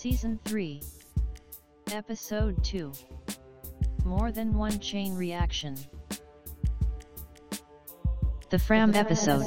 Season 3 Episode 2 More Than One Chain Reaction. The Fram episode.